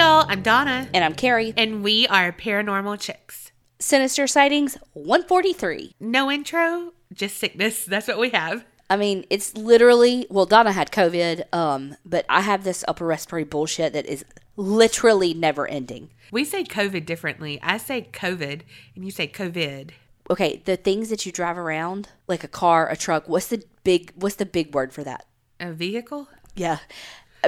Y'all, I'm Donna, And I'm Carrie. and we are Paranormal Chicks. Sinister Sightings 143. No intro, just sickness. That's what we have. I mean, it's literally, well, Donna had COVID, um, but I have this upper respiratory bullshit that is literally never ending. We say COVID differently. I say COVID, and you say COVID. Okay, the things that you drive around, like a car, a truck, what's the big, what's the big word for that? A vehicle? Yeah.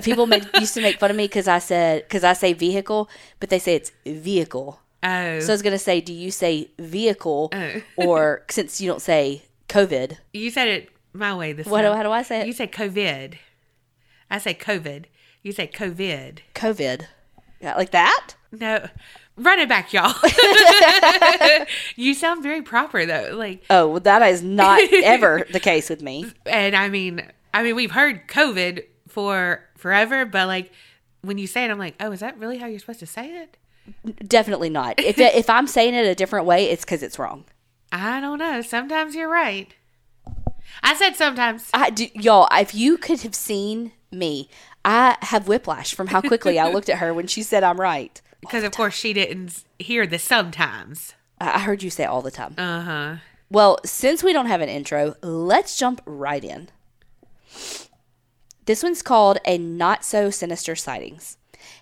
People made, used to make fun of me because I said, because I say vehicle, but they say it's vehicle. Oh, So I was going to say, do you say vehicle Oh. or since you don't say COVID? you said it my way this What, time. do- how do I say it? You say COVID. I say COVID. You say COVID. COVID. Yeah, like that? No, run it back, y'all. you sound very proper though. Like, Oh, well, that is not ever the case with me. and I mean, I mean, we've heard COVID for forever, but like when you say it, I'm like, oh, is that really how you're supposed to say it? Definitely not. If if I'm saying it a different way, it's because it's wrong. I don't know. Sometimes you're right. I said sometimes. I do, y'all. If you could have seen me, I have whiplash from how quickly I looked at her when she said I'm right. Because of course she didn't hear the sometimes. I I heard you say all the time. Uh huh. Well, since we don't have an intro, let's jump right in. This one's called A Not So Sinister Sightings.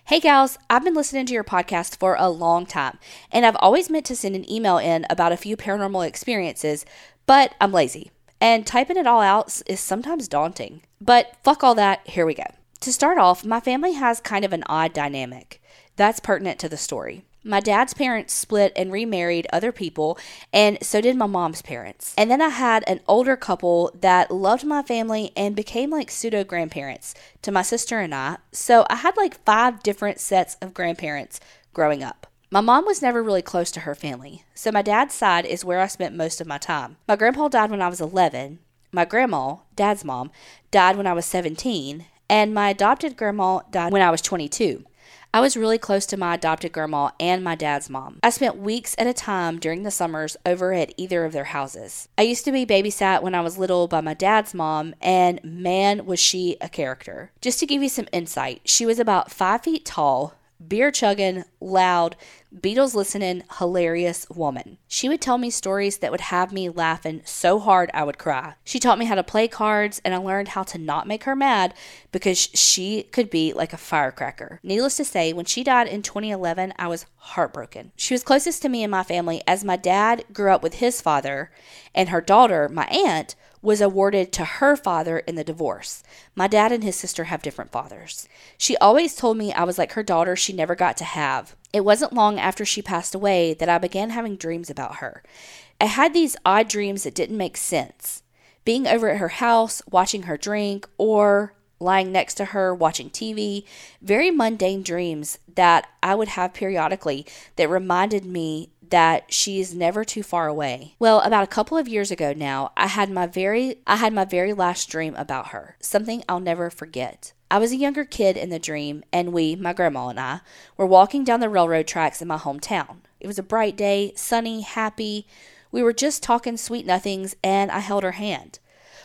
Hey gals, I've been listening to your podcast for a long time, and I've always meant to send an email in about a few paranormal experiences, but I'm lazy, and typing it all out is sometimes daunting. But fuck all that, here we go. To start off, my family has kind of an odd dynamic that's pertinent to the story. My dad's parents split and remarried other people, and so did my mom's parents. And then I had an older couple that loved my family and became like pseudo grandparents to my sister and I. So I had like five different sets of grandparents growing up. My mom was never really close to her family, so my dad's side is where I spent most of my time. My grandpa died when I was 11. My grandma, dad's mom, died when I was 17, and my adopted grandma died when I was 22. I was really close to my adopted grandma and my dad's mom. I spent weeks at a time during the summers over at either of their houses. I used to be babysat when I was little by my dad's mom, and man, was she a character. Just to give you some insight, she was about five feet tall, beer chugging, loud, Beatles listening, hilarious woman. She would tell me stories that would have me laughing so hard I would cry. She taught me how to play cards, and I learned how to not make her mad because she could be like a firecracker. Needless to say, when she died in 2011, I was heartbroken. She was closest to me and my family as my dad grew up with his father, and her daughter, my aunt, was awarded to her father in the divorce. My dad and his sister have different fathers. She always told me I was like her daughter she never got to have. It wasn't long after she passed away that I began having dreams about her. I had these odd dreams that didn't make sense. Being over at her house, watching her drink, or lying next to her watching TV, very mundane dreams that I would have periodically that reminded me that she is never too far away. Well, about a couple of years ago now, I had my very I had my very last dream about her. Something I'll never forget. I was a younger kid in the dream, and we, my grandma and I, were walking down the railroad tracks in my hometown. It was a bright day, sunny, happy. We were just talking sweet nothings, and I held her hand.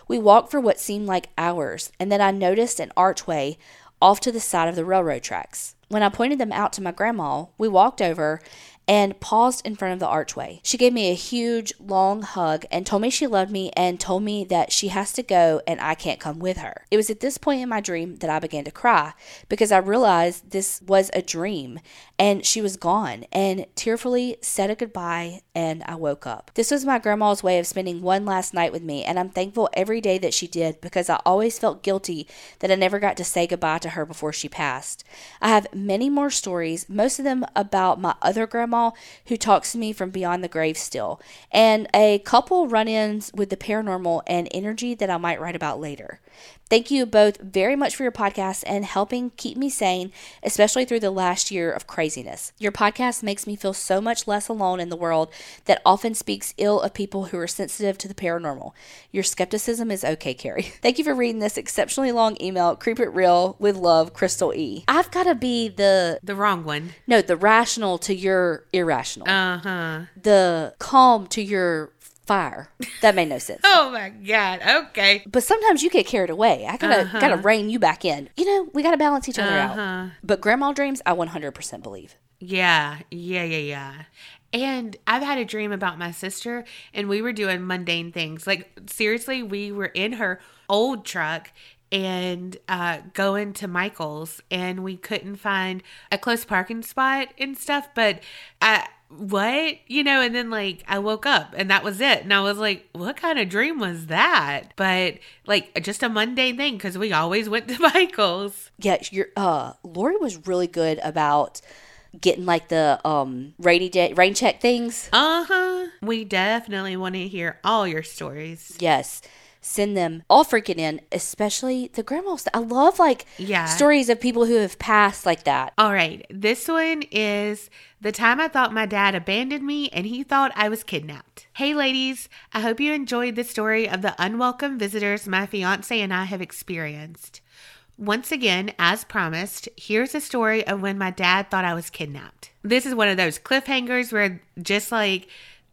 We walked for what seemed like hours, and then I noticed an archway off to the side of the railroad tracks. When I pointed them out to my grandma, we walked over and paused in front of the archway. She gave me a huge, long hug and told me she loved me and told me that she has to go and I can't come with her. It was at this point in my dream that I began to cry because I realized this was a dream and she was gone and tearfully said a goodbye and I woke up. This was my grandma's way of spending one last night with me and I'm thankful every day that she did because I always felt guilty that I never got to say goodbye to her before she passed. I have many more stories, most of them about my other grandma who talks to me from beyond the grave still, and a couple run ins with the paranormal and energy that I might write about later. Thank you both very much for your podcast and helping keep me sane, especially through the last year of craziness. Your podcast makes me feel so much less alone in the world that often speaks ill of people who are sensitive to the paranormal. Your skepticism is okay, Carrie. Thank you for reading this exceptionally long email. Creep it real with love, Crystal E. I've got to be the The wrong one. no, the rational to your irrational, Uh huh. the calm to your fire. That made no sense. Oh my god. Okay. But sometimes you get carried away. I gotta Uh-huh. gotta rein you back in. You know, we gotta balance each other out. Uh-huh. But grandma dreams, I 100% believe. Yeah, yeah, yeah, yeah. And I've had a dream about my sister, and we were doing mundane things. Like, seriously, we were in her old truck and uh, going to Michael's, and we couldn't find a close parking spot and stuff. But I, what? You know, and then like I woke up and that was it. And I was like, what kind of dream was that? But like, just a mundane thing because we always went to Michael's. Yeah, your uh Lori was really good about getting like the um rainy day rain check things. Uh huh. We definitely want to hear all your stories. Yes. Send them all freaking in, especially the grandmas. I love like Yeah. stories of people who have passed like that. All right. This one is the time I thought my dad abandoned me and he thought I was kidnapped. Hey, ladies. I hope you enjoyed the story of the unwelcome visitors my fiance and I have experienced. Once again, as promised, here's a story of when my dad thought I was kidnapped. This is one of those cliffhangers where just like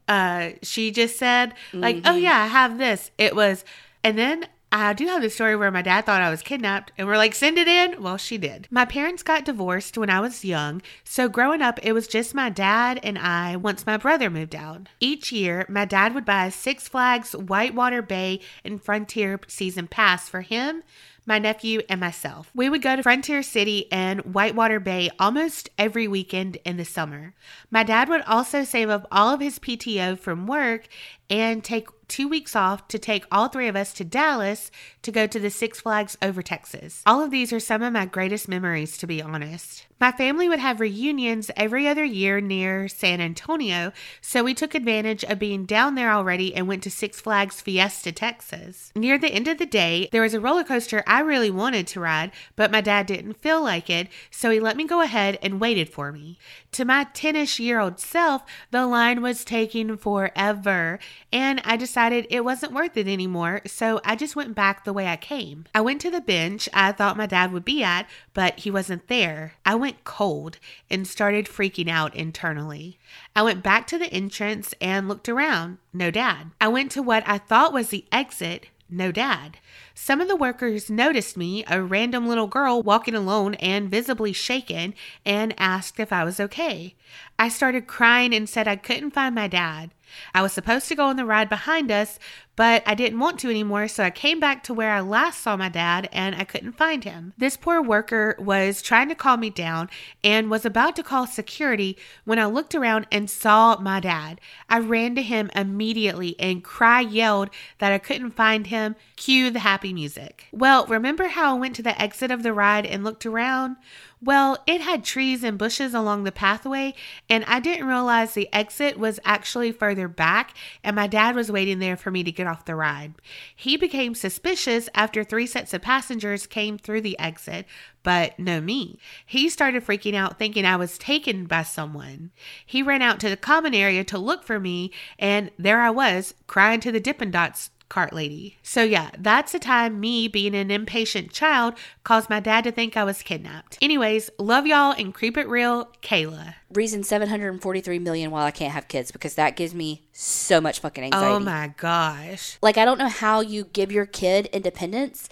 uh she just said like, "Oh yeah, I have this." It was and then I do have the story where my dad thought I was kidnapped and we're like, send it in. Well, she did. My parents got divorced when I was young, so growing up, it was just my dad and I once my brother moved out. Each year, my dad would buy a Six Flags Whitewater Bay and Frontier season pass for him, my nephew, and myself. We would go to Frontier City and Whitewater Bay almost every weekend in the summer. My dad would also save up all of his PTO from work and take two weeks off to take all three of us to Dallas to go to the Six Flags over Texas. All of these are some of my greatest memories, to be honest. My family would have reunions every other year near San Antonio, so we took advantage of being down there already and went to Six Flags Fiesta, Texas. Near the end of the day, there was a roller coaster I really wanted to ride, but my dad didn't feel like it, so he let me go ahead and waited for me. To my 10 ish year old self, the line was taking forever, and I decided it wasn't worth it anymore, so I just went back the way I came. I went to the bench I thought my dad would be at, but he wasn't there. I went cold and started freaking out internally. I went back to the entrance and looked around. No dad. I went to what I thought was the exit. No dad. Some of the workers noticed me, a random little girl walking alone and visibly shaken, and asked if I was okay. I started crying and said I couldn't find my dad. I was supposed to go on the ride behind us, but I didn't want to anymore, so I came back to where I last saw my dad and I couldn't find him. This poor worker was trying to calm me down and was about to call security when I looked around and saw my dad. I ran to him immediately and cry yelled that I couldn't find him. Cue the happy music. Well, remember how I went to the exit of the ride and looked around? Well, it had trees and bushes along the pathway, and I didn't realize the exit was actually further back, and my dad was waiting there for me to get off the ride. He became suspicious after three sets of passengers came through the exit, but no me. He started freaking out, thinking I was taken by someone. He ran out to the common area to look for me, and there I was, crying to the Dippin' Dots cart lady. So yeah, that's the time me being an impatient child caused my dad to think I was kidnapped. Anyways, love y'all and creep it real, Kayla. Reason 743 million while I can't have kids because that gives me so much fucking oh anxiety. Oh my gosh. Like I don't know how you give your kid independence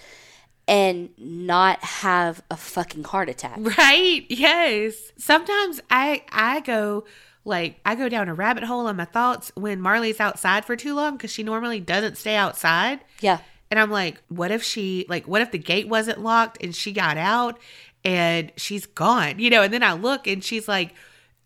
and not have a fucking heart attack. Right? Yes. Sometimes I I go like I go down a rabbit hole in my thoughts when Marley's outside for too long cuz she normally doesn't stay outside. Yeah. And I'm like, what if she like what if the gate wasn't locked and she got out and she's gone? You know, and then I look and she's like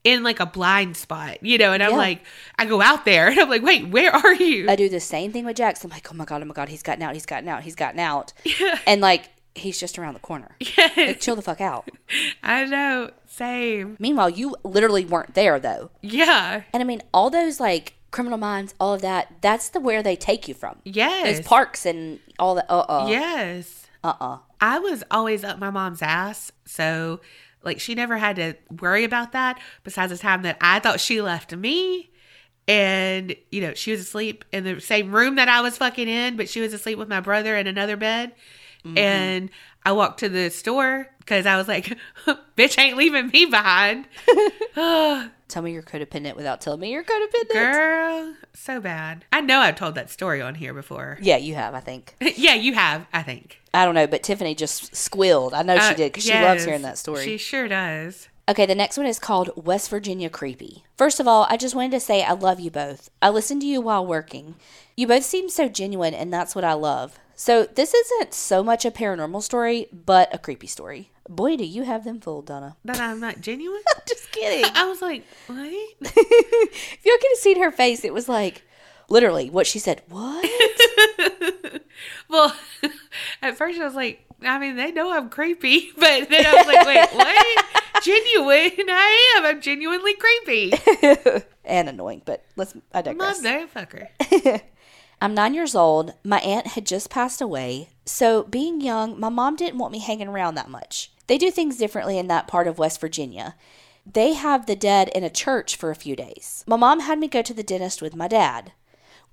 in like a blind spot, you know, and I'm Yeah. like I go out there and I'm like, "Wait, where are you?" I do the same thing with Jax. I'm like, oh my god, oh my god, he's gotten out, he's gotten out, he's gotten out, Yeah. and like he's just around the corner. Like, chill the fuck out. I know. Same. Meanwhile, you literally weren't there though, Yeah. and I mean all those like criminal minds, all of that. That's the where they take you from. Yes. Those parks and all that. Uh uh. Yes. Uh uh. I was always up my mom's ass. So, like, she never had to worry about that besides the time that I thought she left me. And, you know, she was asleep in the same room that I was fucking in, but she was asleep with my brother in another bed. And I walked to the store because I was like, bitch ain't leaving me behind. Tell me you're codependent without telling me you're codependent. Girl, so bad. I know I've told that story on here before. Yeah, you have, I think. yeah, you have, I think. I don't know, but Tiffany just squealed. I know she Uh, did because she loves hearing that story. She sure does. Okay, the next one is called West Virginia Creepy. First of all, I just wanted to say I love you both. I listened to you while working. You both seem so genuine, and that's what I love. So, this isn't so much a paranormal story, but a creepy story. Boy, do you have them fooled, Donna. That I'm not genuine. Just kidding. I was like, what? if y'all could have seen her face, it was like literally what she said. What? well, at first I was like, I mean, they know I'm creepy, but then I was like, wait, what? Genuine? I am. I'm genuinely creepy. and annoying, but let's, I digress. Motherfucker. I'm nine years old. My aunt had just passed away. So, being young, my mom didn't want me hanging around that much. They do things differently in that part of West Virginia. They have the dead in a church for a few days. My mom had me go to the dentist with my dad.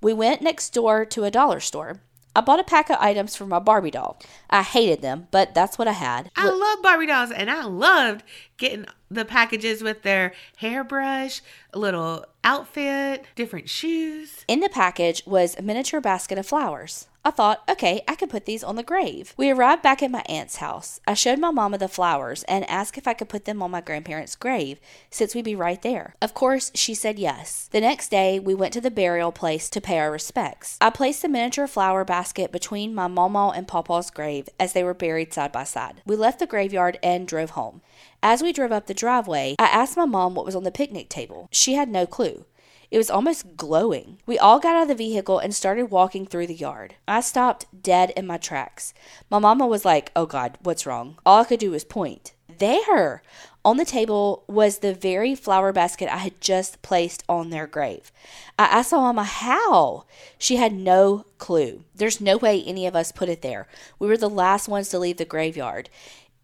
We went next door to a dollar store. I bought a pack of items for my Barbie doll. I hated them, but that's what I had. I love Barbie dolls, and I loved getting the packages with their hairbrush, a little outfit, different shoes. In the package was a miniature basket of flowers. I thought, okay, I could put these on the grave. We arrived back at my aunt's house. I showed my mama the flowers and asked if I could put them on my grandparents' grave, since we'd be right there. Of course, she said yes. The next day, we went to the burial place to pay our respects. I placed the miniature flower basket between my mama and papa's grave as they were buried side by side. We left the graveyard and drove home. As we drove up the driveway, I asked my mom what was on the picnic table. She had no clue. It was almost glowing. We all got out of the vehicle and started walking through the yard. I stopped dead in my tracks. My mama was like, Oh God, what's wrong? All I could do was point. There! On the table was the very flower basket I had just placed on their grave. I asked my mama how. She had no clue. There's no way any of us put it there. We were the last ones to leave the graveyard.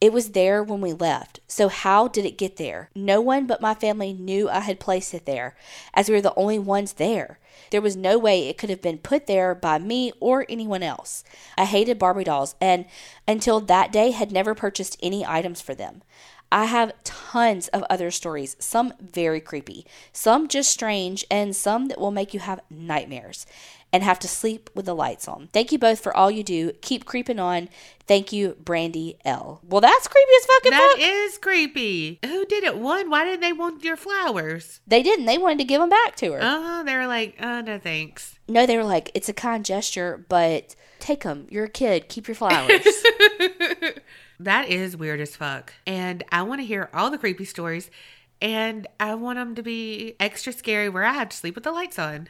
It was there when we left. So, how did it get there? No one but my family knew I had placed it there, as we were the only ones there. There was no way it could have been put there by me or anyone else. I hated Barbie dolls and, until that day, had never purchased any items for them. I have tons of other stories, some very creepy, some just strange, and some that will make you have nightmares and have to sleep with the lights on. Thank you both for all you do. Keep creeping on. Thank you, Brandy L. Well, that's creepy as fucking That fuck. is creepy. Who did it? One, why didn't they want your flowers? they didn't. They wanted to give them back to her. Oh, they were like, oh, no thanks. no, they were like, it's a kind gesture, but take them. You're a kid. Keep your flowers. That is weird as fuck. And I want to hear all the creepy stories. And I want them to be extra scary where I have to sleep with the lights on.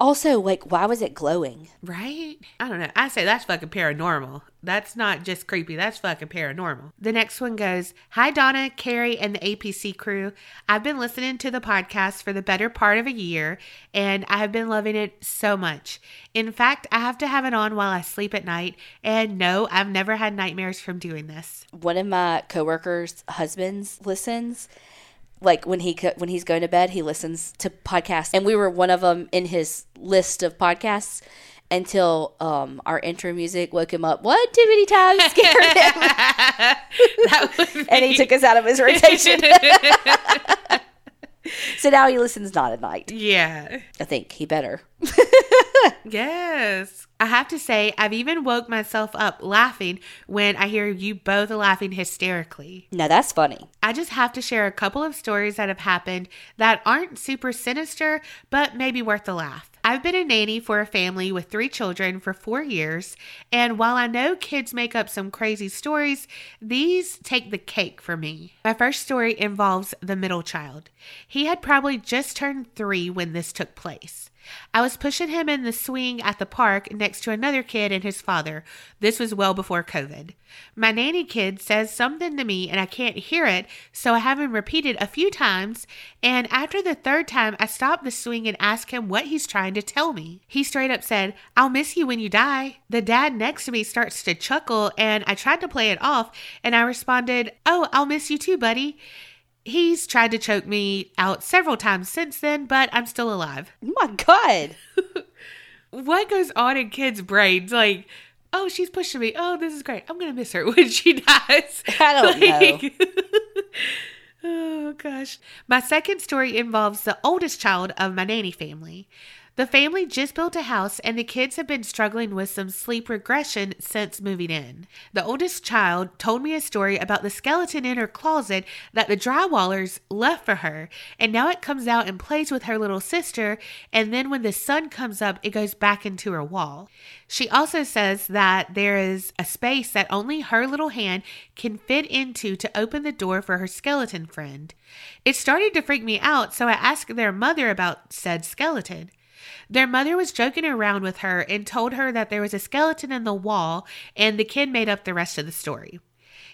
Also, like, why was it glowing? Right? I don't know. I say that's fucking paranormal. That's not just creepy. That's fucking paranormal. The next one goes Hi, Donna, Carrie, and the APC crew. I've been listening to the podcast for the better part of a year, and I have been loving it so much. In fact, I have to have it on while I sleep at night, and no, I've never had nightmares from doing this. One of my coworkers' husbands listens. Like when he when he's going to bed, he listens to podcasts, and we were one of them in his list of podcasts. Until um, our intro music woke him up one too many times, scared him, that and he took us out of his rotation. so now he listens not at night. yeah. I think he better. Yes. I have to say, I've even woke myself up laughing when I hear you both laughing hysterically. Now that's funny. I just have to share a couple of stories that have happened that aren't super sinister, but maybe worth a laugh. I've been a nanny for a family with three children for four years, and while I know kids make up some crazy stories, these take the cake for me. My first story involves the middle child. He had probably just turned three when this took place. I was pushing him in the swing at the park next to another kid and his father. This was well before COVID. My nanny kid says something to me and I can't hear it, so I have him repeated a few times. And after the third time, I stop the swing and ask him what he's trying to tell me. He straight up said, I'll miss you when you die. The dad next to me starts to chuckle and I tried to play it off and I responded, Oh, I'll miss you too, buddy. He's tried to choke me out several times since then, but I'm still alive. Oh my god. What goes on in kids' brains? Like, oh, she's pushing me. Oh, this is great. I'm gonna miss her when she dies. I don't know. oh gosh. My second story involves the oldest child of my nanny family. The family just built a house and the kids have been struggling with some sleep regression since moving in. The oldest child told me a story about the skeleton in her closet that the drywallers left for her, and now it comes out and plays with her little sister, and then when the sun comes up, it goes back into her wall. She also says that there is a space that only her little hand can fit into to open the door for her skeleton friend. It started to freak me out, so I asked their mother about said skeleton. Their mother was joking around with her and told her that there was a skeleton in the wall, and the kid made up the rest of the story.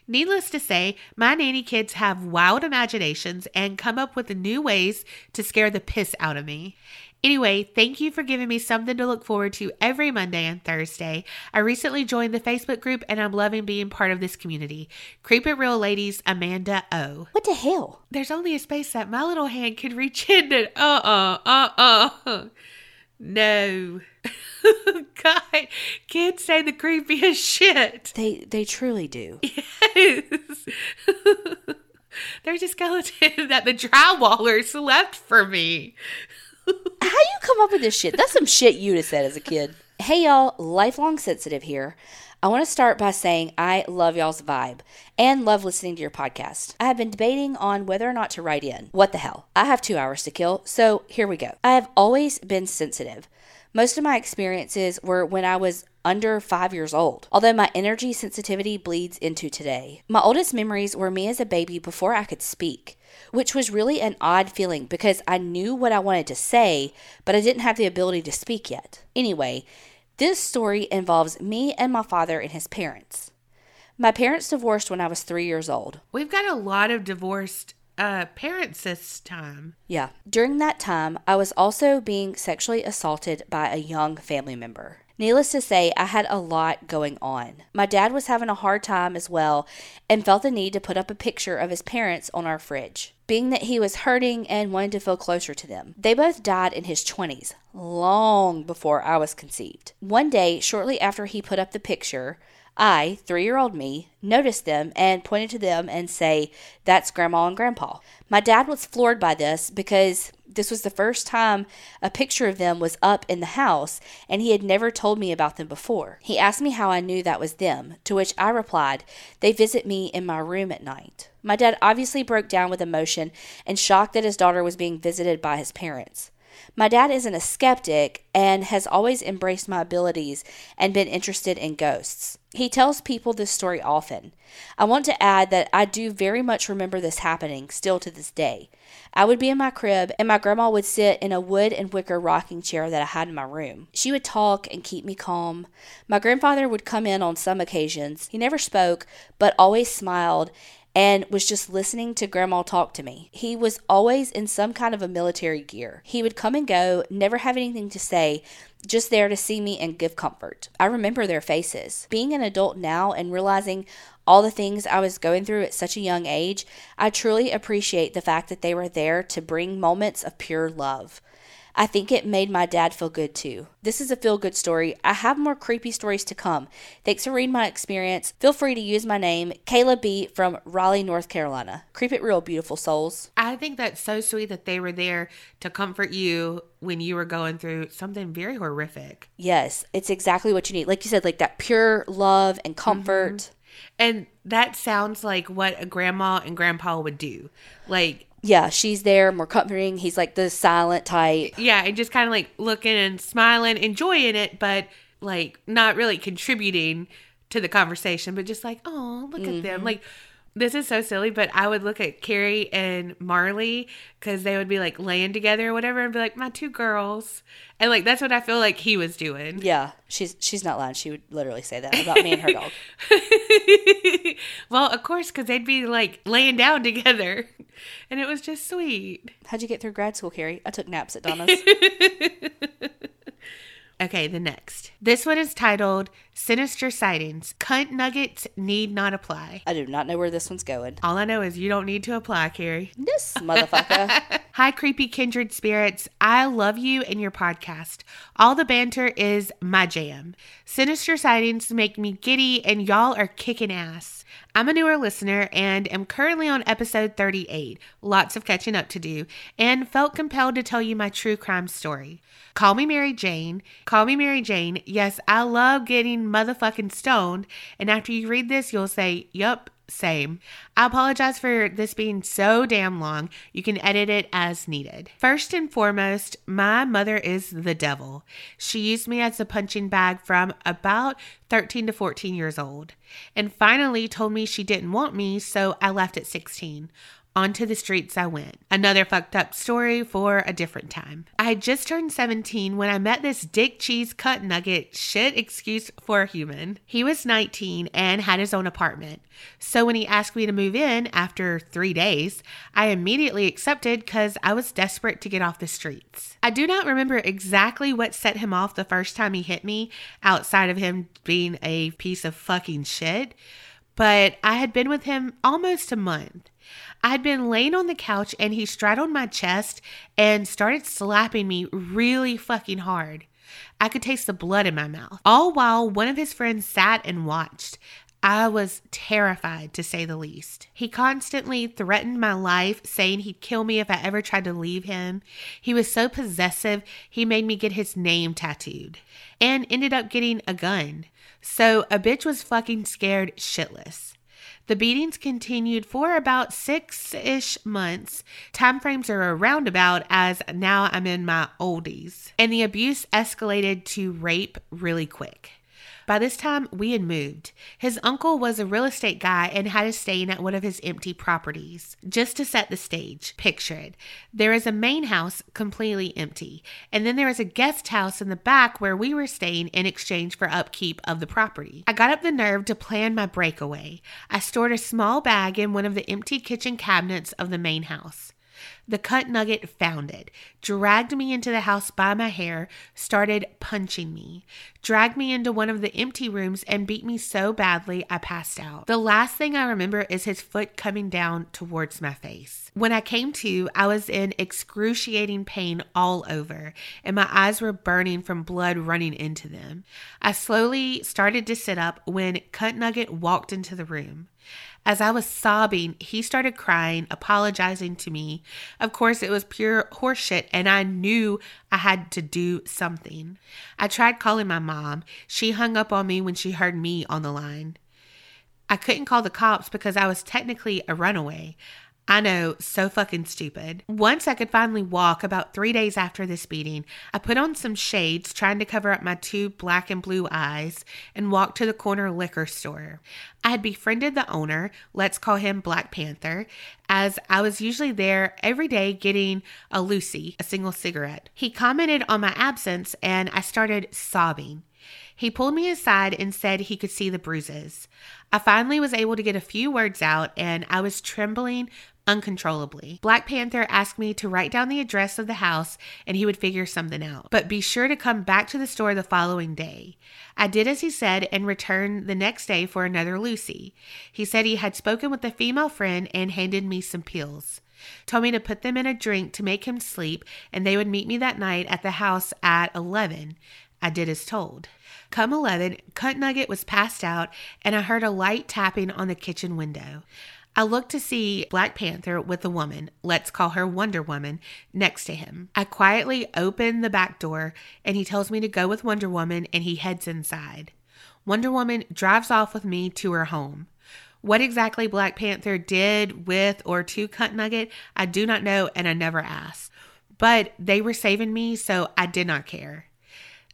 Needless to say, my nanny kids have wild imaginations and come up with new ways to scare the piss out of me. Anyway, thank you for giving me something to look forward to every Monday and Thursday. I recently joined the Facebook group and I'm loving being part of this community. Creep It Real Ladies, Amanda O. What the hell? There's only a space that my little hand can reach in and uh uh uh uh. No. God, kids say the creepiest shit. They they truly do. Yes. There's a skeleton that the drywallers left for me. How you come up with this shit? That's some shit you'd have said as a kid. Hey y'all, lifelong sensitive here. I want to start by saying I love y'all's vibe and love listening to your podcast. I have been debating on whether or not to write in. What the hell? I have two hours to kill, so here we go. I have always been sensitive. Most of my experiences were when I was under five years old, although my energy sensitivity bleeds into today. My oldest memories were me as a baby before I could speak, which was really an odd feeling because I knew what I wanted to say, but I didn't have the ability to speak yet. Anyway, this story involves me and my father and his parents. My parents divorced when I was three years old. We've got a lot of divorced uh, parents this time. Yeah. During that time, I was also being sexually assaulted by a young family member. Needless to say, I had a lot going on. My dad was having a hard time as well and felt the need to put up a picture of his parents on our fridge, being that he was hurting and wanted to feel closer to them. They both died in his 20s, long before I was conceived. One day, shortly after he put up the picture, I, three year old me, noticed them and pointed to them and say, That's Grandma and Grandpa. My dad was floored by this because this was the first time a picture of them was up in the house and he had never told me about them before. He asked me how I knew that was them, to which I replied, They visit me in my room at night. My dad obviously broke down with emotion and shocked that his daughter was being visited by his parents. My dad isn't a skeptic and has always embraced my abilities and been interested in ghosts. He tells people this story often. I want to add that I do very much remember this happening still to this day. I would be in my crib and my grandma would sit in a wood and wicker rocking chair that I had in my room. She would talk and keep me calm. My grandfather would come in on some occasions. He never spoke, but always smiled and was just listening to grandma talk to me. He was always in some kind of a military gear. He would come and go, never have anything to say, just there to see me and give comfort. I remember their faces. Being an adult now and realizing all the things I was going through at such a young age, I truly appreciate the fact that they were there to bring moments of pure love. I think it made my dad feel good too. This is a feel good story. I have more creepy stories to come. Thanks for reading my experience. Feel free to use my name, Kayla B. from Raleigh, North Carolina. Creep it real, beautiful souls. I think that's so sweet that they were there to comfort you when you were going through something very horrific. Yes, it's exactly what you need. Like you said, like that pure love and comfort. Mm-hmm. And that sounds like what a grandma and grandpa would do. Like, yeah, she's there, more comforting. He's like the silent type. yeah, and just kind of like looking and smiling, enjoying it, but like not really contributing to the conversation, but just like, oh, look at them. Mm-hmm. Like, this is so silly, but I would look at Carrie and Marley because they would be like laying together or whatever and be like, my two girls. And like, that's what I feel like he was doing. Yeah, she's she's not lying. She would literally say that about me and her dog. well, of course, because they'd be like laying down together. And it was just sweet. How'd you get through grad school, Carrie? I took naps at Donna's. Okay, the next. This one is titled Sinister Sightings. Cunt nuggets need not apply. I do not know where this one's going. All I know is you don't need to apply, Carrie. This motherfucker. Hi, creepy kindred spirits. I love you and your podcast. All the banter is my jam. Sinister sightings make me giddy, and y'all are kicking ass. I'm a newer listener and am currently on episode 38, lots of catching up to do, and felt compelled to tell you my true crime story. Call me Mary Jane. Call me Mary Jane. Yes, I love getting motherfucking stoned, and after you read this, you'll say, Yup, same. I apologize for this being so damn long. You can edit it as needed. First and foremost, my mother is the devil. She used me as a punching bag from about 13 to 14 years old, and finally told me she didn't want me, so I left at 16. Onto the streets I went. Another fucked up story for a different time. I had just turned 17 when I met this dick cheese cut nugget shit excuse for a human. He was 19 and had his own apartment. So when he asked me to move in after three days, I immediately accepted because I was desperate to get off the streets. I do not remember exactly what set him off the first time he hit me, outside of him being a piece of fucking shit, but I had been with him almost a month. I had been laying on the couch and he straddled my chest and started slapping me really fucking hard. I could taste the blood in my mouth. All while one of his friends sat and watched. I was terrified to say the least. He constantly threatened my life, saying he'd kill me if I ever tried to leave him. He was so possessive, he made me get his name tattooed and ended up getting a gun. So a bitch was fucking scared shitless. The beatings continued for about six ish months. Time frames are a roundabout as now I'm in my oldies. And the abuse escalated to rape really quick. By this time, we had moved. His uncle was a real estate guy and had us staying at one of his empty properties. Just to set the stage, picture it. There is a main house completely empty, and then there is a guest house in the back where we were staying in exchange for upkeep of the property. I got up the nerve to plan my breakaway. I stored a small bag in one of the empty kitchen cabinets of the main house. The cunt nugget found it, dragged me into the house by my hair, started punching me, dragged me into one of the empty rooms, and beat me so badly I passed out. The last thing I remember is his foot coming down towards my face. When I came to, I was in excruciating pain all over, and my eyes were burning from blood running into them. I slowly started to sit up when Cunt Nugget walked into the room. As I was sobbing, he started crying, apologizing to me. Of course, it was pure horseshit, and I knew I had to do something. I tried calling my mom. She hung up on me when she heard me on the line. I couldn't call the cops because I was technically a runaway. I know, so fucking stupid. Once I could finally walk, about three days after this beating, I put on some shades, trying to cover up my two black and blue eyes, and walked to the corner liquor store. I had befriended the owner, let's call him Black Panther, as I was usually there every day getting a Lucy, a single cigarette. He commented on my absence, and I started sobbing. He pulled me aside and said he could see the bruises. I finally was able to get a few words out and I was trembling uncontrollably. Black Panther asked me to write down the address of the house and he would figure something out. But be sure to come back to the store the following day. I did as he said and returned the next day for another Lucy. He said he had spoken with a female friend and handed me some pills. Told me to put them in a drink to make him sleep and they would meet me that night at the house at 11. I did as told. Come 11, Cunt Nugget was passed out and I heard a light tapping on the kitchen window. I looked to see Black Panther with a woman, let's call her Wonder Woman, next to him. I quietly open the back door and he tells me to go with Wonder Woman and he heads inside. Wonder Woman drives off with me to her home. What exactly Black Panther did with or to Cunt Nugget, I do not know and I never asked. But they were saving me, so I did not care.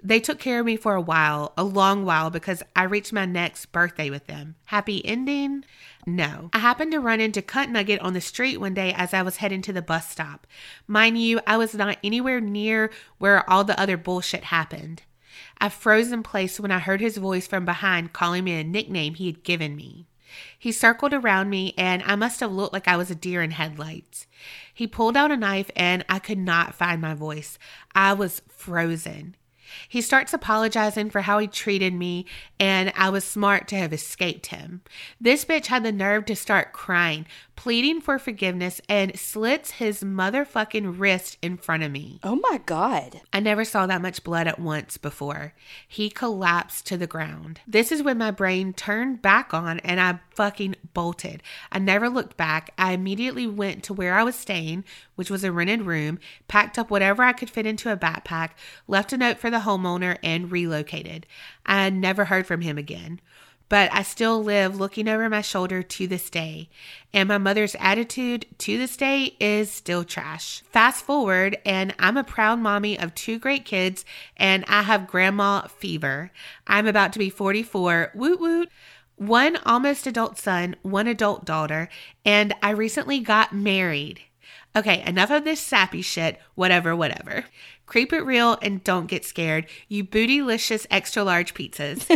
They took care of me for a while, a long while, because I reached my next birthday with them. Happy ending? No. I happened to run into Cunt Nugget on the street one day as I was heading to the bus stop. Mind you, I was not anywhere near where all the other bullshit happened. I froze in place when I heard his voice from behind calling me a nickname he had given me. He circled around me, and I must have looked like I was a deer in headlights. He pulled out a knife, and I could not find my voice. I was frozen. He starts apologizing for how he treated me, and I was smart to have escaped him. This bitch had the nerve to start crying, pleading for forgiveness, and slits his motherfucking wrist in front of me. Oh my God. I never saw that much blood at once before. He collapsed to the ground. This is when my brain turned back on and I fucking bolted. I never looked back. I immediately went to where I was staying, which was a rented room, packed up whatever I could fit into a backpack, left a note for the homeowner, and relocated. I never heard from him again but I still live looking over my shoulder to this day. And my mother's attitude to this day is still trash. Fast forward, and I'm a proud mommy of two great kids, and I have grandma fever. I'm about to be 44. Woot woot. One almost adult son, one adult daughter, and I recently got married. Okay, enough of this sappy shit, whatever, whatever. Creep it real and don't get scared. You bootylicious extra large pizzas.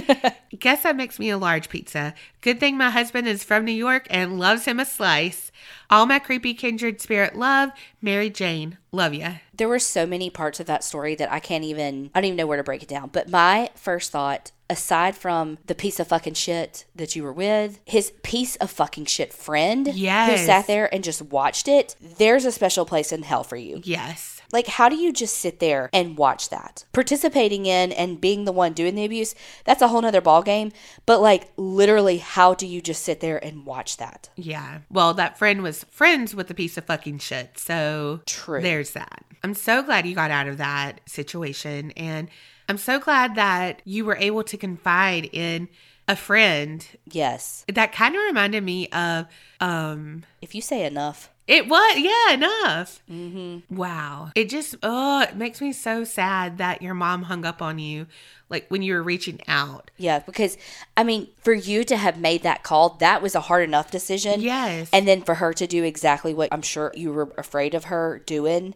Guess that makes me a large pizza. Good thing my husband is from New York and loves him a slice. All my creepy kindred spirit love, Mary Jane. Love ya. There were so many parts of that story that I can't even, I don't even know where to break it down. But my first thought, aside from the piece of fucking shit that you were with, his piece of fucking shit friend who sat there and just watched it, there's a special place in hell for you. Yes. Like, how do you just sit there and watch that? Participating in and being the one doing the abuse, that's a whole nother ballgame. But, like, literally, how do you just sit there and watch that? Yeah. Well, that friend was friends with a piece of fucking shit. So True. there's that. I'm so glad you got out of that situation. And I'm so glad that you were able to confide in a friend. Yes. That kind of reminded me of, um, If you say enough. It was, yeah, enough. Mm-hmm. Wow. It just, oh, it makes me so sad that your mom hung up on you, like when you were reaching out. Yeah, because I mean, for you to have made that call, that was a hard enough decision. Yes. And then for her to do exactly what I'm sure you were afraid of her doing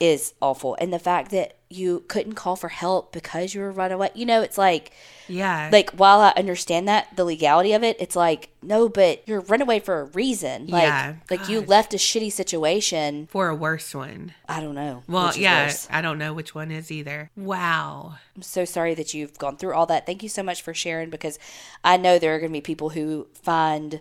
is awful. And the fact that you couldn't call for help because you were run away, you know, it's like, yeah. like while I understand that the legality of it, it's like no, but you're run away for a reason. Like, Yeah, like you left a shitty situation. for a worse one. I don't know. Well, yeah, worse. I don't know which one is either. Wow. I'm so sorry that you've gone through all that. Thank you so much for sharing because I know there are going to be people who find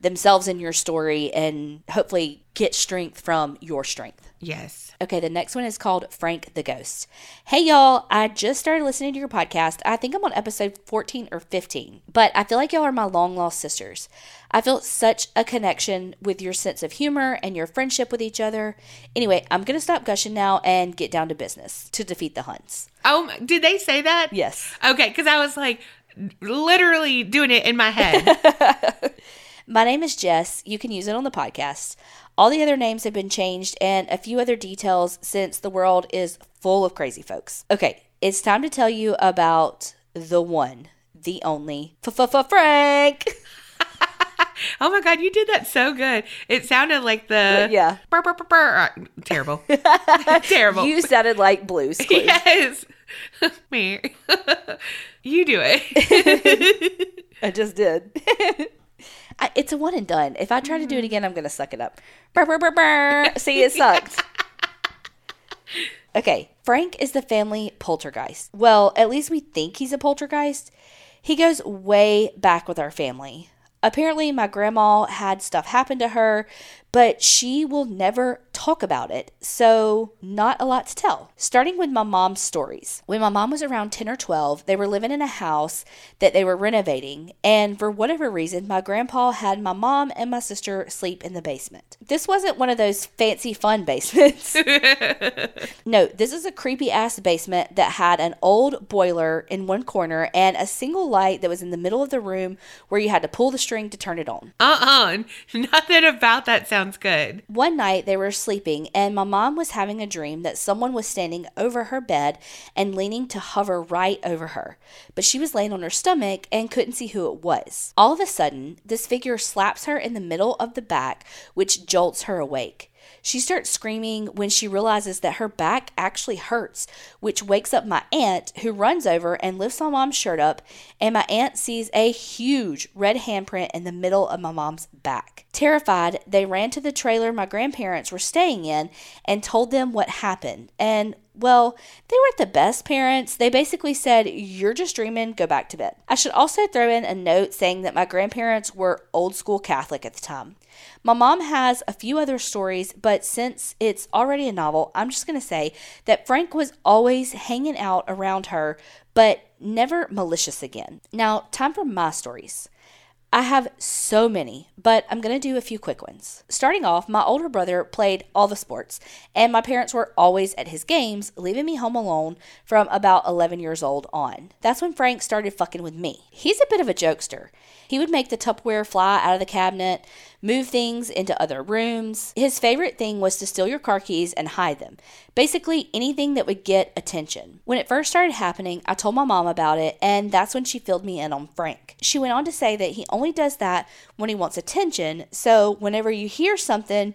themselves in your story and hopefully get strength from your strength. Yes. Okay, the next one is called Frank the Ghost. Hey y'all, I just started listening to your podcast. I think I'm on episode 14 or 15, but I feel like y'all are my long lost sisters. I felt such a connection with your sense of humor and your friendship with each other. Anyway, I'm going to stop gushing now and get down to business to defeat the Huns. Oh, did they say that? Yes. Okay, because I was like literally doing it in my head. My name is Jess. You can use it on the podcast. All the other names have been changed and a few other details since the world is full of crazy folks. Okay, it's time to tell you about the one, the only Frank. oh my god, you did that so good. It sounded like the Yeah. Burr, burr, burr, burr. Uh, Terrible. Terrible. You sounded like Blue's Clues. yes. Me. you do it. I just did. It's a one and done. If I try to do it mm-hmm. again, I'm going to suck it up. Brr, brr, brr, brr. See, it sucked. okay, Frank is the family poltergeist. Well, at least we think he's a poltergeist. He goes way back with our family. Apparently, my grandma had stuff happen to her, but she will never talk about it, so not a lot to tell. Starting with my mom's stories. When my mom was around 10 or 12, they were living in a house that they were renovating, and for whatever reason, my grandpa had my mom and my sister sleep in the basement. This wasn't one of those fancy fun basements. No, this is a creepy ass basement that had an old boiler in one corner and a single light that was in the middle of the room where you had to pull the string to turn it on. uh-uh. Nothing about that sounds good. One night they were sleeping and my mom was having a dream that someone was standing over her bed and leaning to hover right over her. But she was laying on her stomach and couldn't see who it was. All of a sudden, this figure slaps her in the middle of the back, which jolts her awake. She starts screaming when she realizes that her back actually hurts, which wakes up my aunt, who runs over and lifts my mom's shirt up, and my aunt sees a huge red handprint in the middle of my mom's back. Terrified, they ran to the trailer my grandparents were staying in and told them what happened. And well, they weren't the best parents. They basically said, You're just dreaming, go back to bed. I should also throw in a note saying that my grandparents were old school Catholic at the time. My mom has a few other stories, but since it's already a novel, I'm just going to say that Frank was always hanging out around her, but never malicious again. Now, time for my stories. I have so many, but I'm going to do a few quick ones. Starting off, my older brother played all the sports, and my parents were always at his games, leaving me home alone from about 11 years old on. That's when Frank started fucking with me. He's a bit of a jokester. He would make the Tupperware fly out of the cabinet, move things into other rooms. His favorite thing was to steal your car keys and hide them. Basically, anything that would get attention. When it first started happening, I told my mom about it, and that's when she filled me in on Frank. She went on to say that he only does that when he wants attention, so whenever you hear something,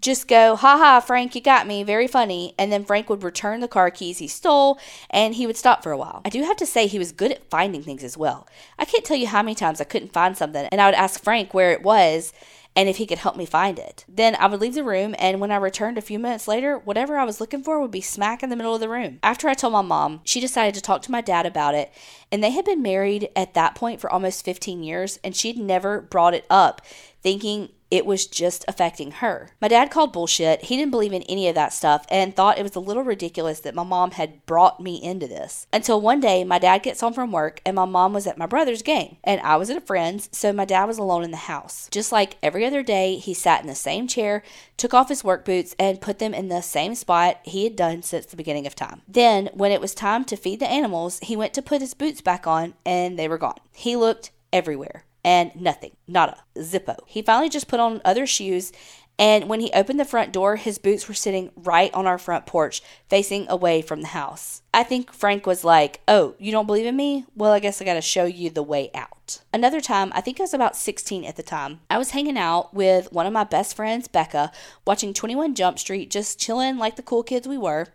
just go, haha, Frank, you got me, very funny. And then Frank would return the car keys he stole and he would stop for a while. I do have to say, he was good at finding things as well. I can't tell you how many times I couldn't find something and I would ask Frank where it was and if he could help me find it. Then I would leave the room, and when I returned a few minutes later, whatever I was looking for would be smack in the middle of the room. After I told my mom, she decided to talk to my dad about it, and they had been married at that point for almost 15 years, and she'd never brought it up, thinking it was just affecting her. My dad called bullshit. He didn't believe in any of that stuff and thought it was a little ridiculous that my mom had brought me into this. Until one day, my dad gets home from work and my mom was at my brother's game and I was at a friend's, so my dad was alone in the house. Just like every other day, he sat in the same chair, took off his work boots, and put them in the same spot he had done since the beginning of time. Then, when it was time to feed the animals, he went to put his boots back on and they were gone. He looked everywhere and nothing, nada, zippo. He finally just put on other shoes, and when he opened the front door, his boots were sitting right on our front porch, facing away from the house. I think Frank was like, Oh, you don't believe in me? Well, I guess I gotta show you the way out. Another time, I think I was about 16 at the time, I was hanging out with one of my best friends, Becca, watching 21 Jump Street, just chilling like the cool kids we were.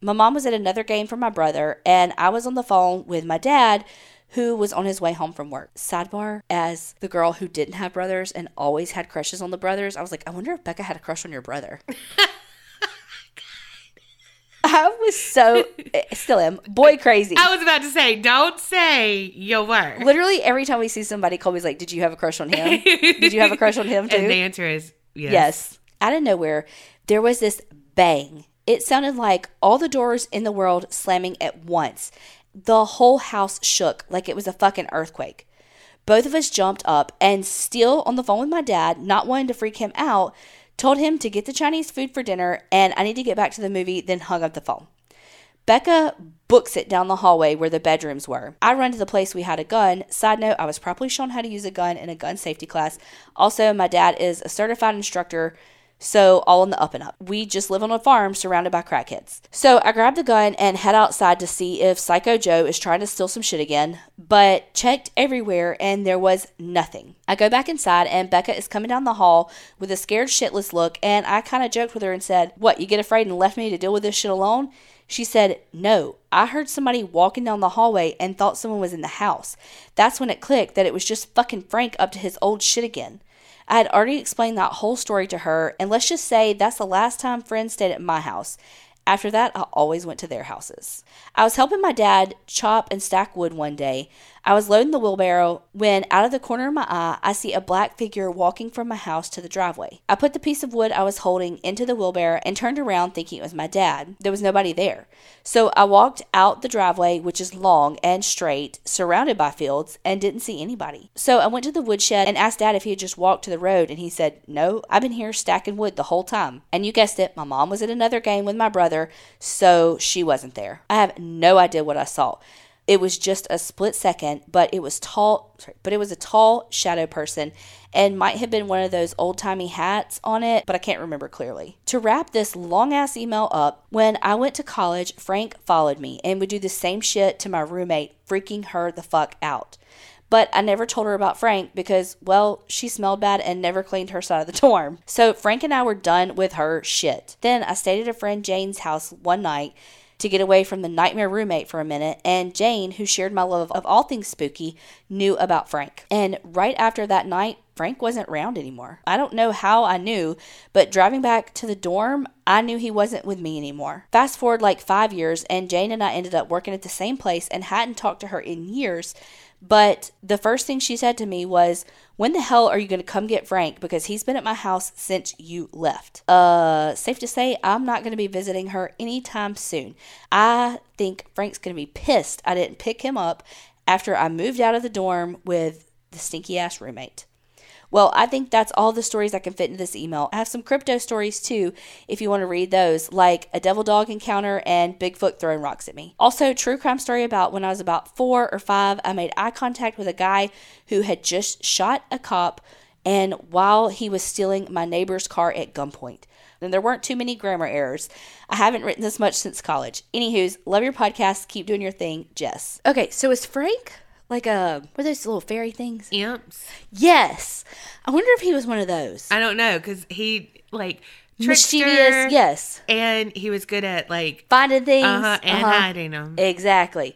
My mom was at another game for my brother, and I was on the phone with my dad who was on his way home from work. Sidebar, as the girl who didn't have brothers and always had crushes on the brothers, I was like, I wonder if Becca had a crush on your brother. I was so eh, still am boy crazy. I was about to say, don't say your were. Literally every time we see somebody, Colby's like, "Did you have a crush on him? Did you have a crush on him too?" And the answer is yes. Yes. Out of nowhere, there was this bang. It sounded like all the doors in the world slamming at once. The whole house shook like it was a fucking earthquake. Both of us jumped up and, still on the phone with my dad, not wanting to freak him out, told him to get the Chinese food for dinner and I need to get back to the movie, then hung up the phone. Becca books it down the hallway where the bedrooms were. I run to the place we had a gun. Side note, I was properly shown how to use a gun in a gun safety class. Also, my dad is a certified instructor so, all in the up and up. We just live on a farm surrounded by crackheads. So, I grab the gun and head outside to see if Psycho Joe is trying to steal some shit again, but checked everywhere and there was nothing. I go back inside and Becca is coming down the hall with a scared shitless look, and I kind of joked with her and said, What, you get afraid and left me to deal with this shit alone? She said, No, I heard somebody walking down the hallway and thought someone was in the house. That's when it clicked that it was just fucking Frank up to his old shit again. I had already explained that whole story to her, and let's just say that's the last time friends stayed at my house. After that, I always went to their houses. I was helping my dad chop and stack wood one day. I was loading the wheelbarrow when, out of the corner of my eye, I see a black figure walking from my house to the driveway. I put the piece of wood I was holding into the wheelbarrow and turned around thinking it was my dad. There was nobody there. So I walked out the driveway, which is long and straight, surrounded by fields, and didn't see anybody. So I went to the woodshed and asked dad if he had just walked to the road, and he said, No, I've been here stacking wood the whole time. And you guessed it, my mom was at another game with my brother, so she wasn't there. I have no idea what I saw. It was just a split second, but it was tall, sorry, but it was a tall shadow person and might have been one of those old timey hats on it, but I can't remember clearly. To wrap this long ass email up, when I went to college, Frank followed me and would do the same shit to my roommate, freaking her the fuck out. But I never told her about Frank because, well, she smelled bad and never cleaned her side of the dorm. So Frank and I were done with her shit. Then I stayed at a friend Jane's house one night to get away from the nightmare roommate for a minute, and Jane, who shared my love of all things spooky, knew about Frank. And right after that night, Frank wasn't around anymore. I don't know how I knew, but driving back to the dorm, I knew he wasn't with me anymore. Fast forward like five years, and Jane and I ended up working at the same place and hadn't talked to her in years. But the first thing she said to me was, When the hell are you going to come get Frank? Because he's been at my house since you left. Uh, safe to say, I'm not going to be visiting her anytime soon. I think Frank's going to be pissed I didn't pick him up after I moved out of the dorm with the stinky ass roommate. Well, I think that's all the stories I can fit into this email. I have some crypto stories too, if you want to read those, like a devil dog encounter and Bigfoot throwing rocks at me. Also, true crime story about when I was about four or five, I made eye contact with a guy who had just shot a cop and while he was stealing my neighbor's car at gunpoint. And there weren't too many grammar errors. I haven't written this much since college. Anywho's, love your podcast. Keep doing your thing, Jess. Okay, so is Frank like a were those little fairy things? Imps. Yes. I wonder if he was one of those. I don't know because he like trickster, Mischievous, yes. and he was good at like Finding things. uh-huh, and uh-huh. hiding them. Exactly.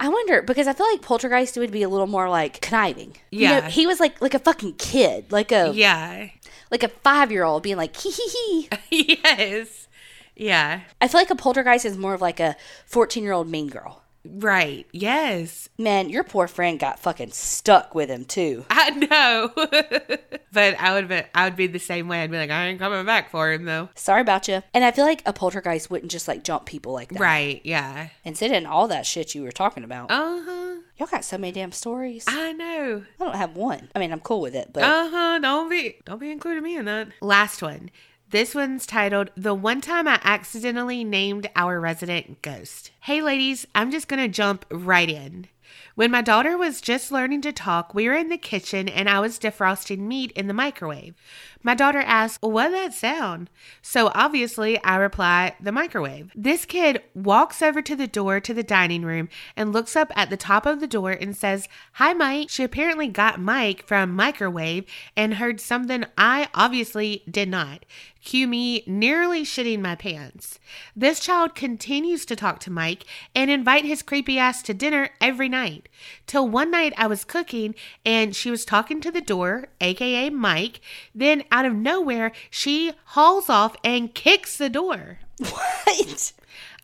I wonder because I feel like Poltergeist would be a little more like conniving. You know, Yeah. he was like like a fucking kid, like a yeah. like a five year old being like hee hee hee. yes. Yeah. I feel like a poltergeist is more of like a fourteen year old mean girl. Right. Yes. Man, your poor friend got fucking stuck with him too. I know. but I would be I would be the same way. I'd be like, I ain't coming back for him though. Sorry about you. And I feel like a poltergeist wouldn't just like jump people like that. Right. Yeah. And sit in all that shit you were talking about. Uh-huh. Y'all got so many damn stories. I know. I don't have one. I mean, I'm cool with it, but Uh-huh. Don't be don't be including me in that. Last one. This one's titled The One Time I Accidentally Named Our Resident Ghost. Hey ladies, I'm just gonna jump right in. When my daughter was just learning to talk, we were in the kitchen and I was defrosting meat in the microwave. My daughter asked, What'd that sound? So obviously I reply, The microwave. This kid walks over to the door to the dining room and looks up at the top of the door and says, Hi, Mike. She apparently got Mike from microwave and heard something I obviously did not. Cue me nearly shitting my pants. This child continues to talk to Mike and invite his creepy ass to dinner every night. Till one night I was cooking and she was talking to the door, aka Mike. Then out of nowhere, she hauls off and kicks the door. what?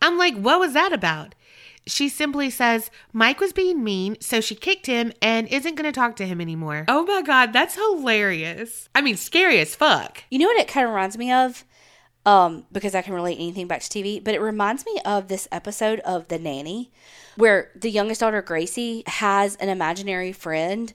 I'm like, what was that about? She simply says Mike was being mean, so she kicked him and isn't going to talk to him anymore. Oh my God, that's hilarious. I mean, scary as fuck. You know what it kind of reminds me of? Um, because I can relate anything back to TV, but it reminds me of this episode of The Nanny where the youngest daughter, Gracie, has an imaginary friend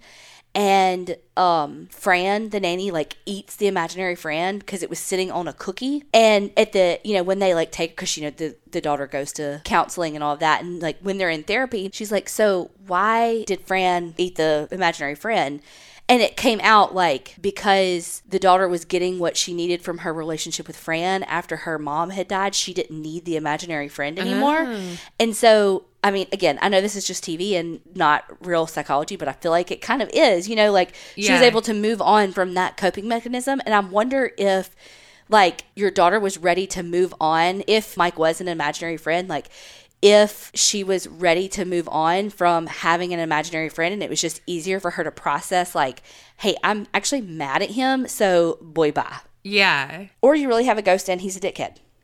and um Fran the nanny like eats the imaginary friend because it was sitting on a cookie. And at the you know when they like take because you know the the daughter goes to counseling and all of that. And like when they're in therapy she's like so why did Fran eat the imaginary friend and it came out like because the daughter was getting what she needed from her relationship with Fran after her mom had died, she didn't need the imaginary friend oh. anymore. And so, I mean, again, I know this is just TV and not real psychology, but I feel like it kind of is, you know, like she was able to move on from that coping mechanism. And I wonder if like your daughter was ready to move on if Mike was an imaginary friend, like if she was ready to move on from having an imaginary friend and it was just easier for her to process like hey i'm actually mad at him so boy bye Yeah. or you really have a ghost and he's a dickhead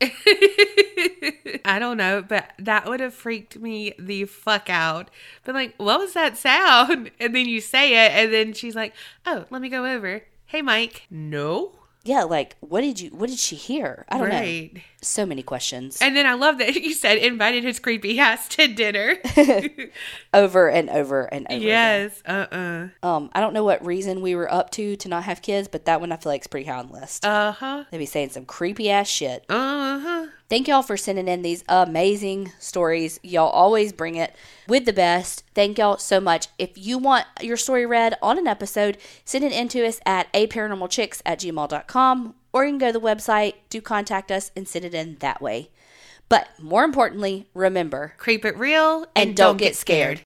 I don't know, but that would have freaked me the fuck out. But like, what was that sound? And then you say it, and then she's like, "Oh, let me go over." Hey, Mike. No. Yeah like what did you what did she hear i don't know so many questions And then I love that you said invited his creepy ass to dinner. over and over and over again. yes. Uh. uh um i don't know what reason we were up to to not have kids but that one i feel like is pretty high on the list Uh huh. they be saying some creepy ass shit Uh huh. Thank y'all for sending in these amazing stories. Y'all always bring it with the best. Thank y'all so much. If you want your story read on an episode, send it in to us at aparanormalchicks at gmail.com or you can go to the website, do contact us, and send it in that way. But more importantly, remember Creep it real and, don't, get scared.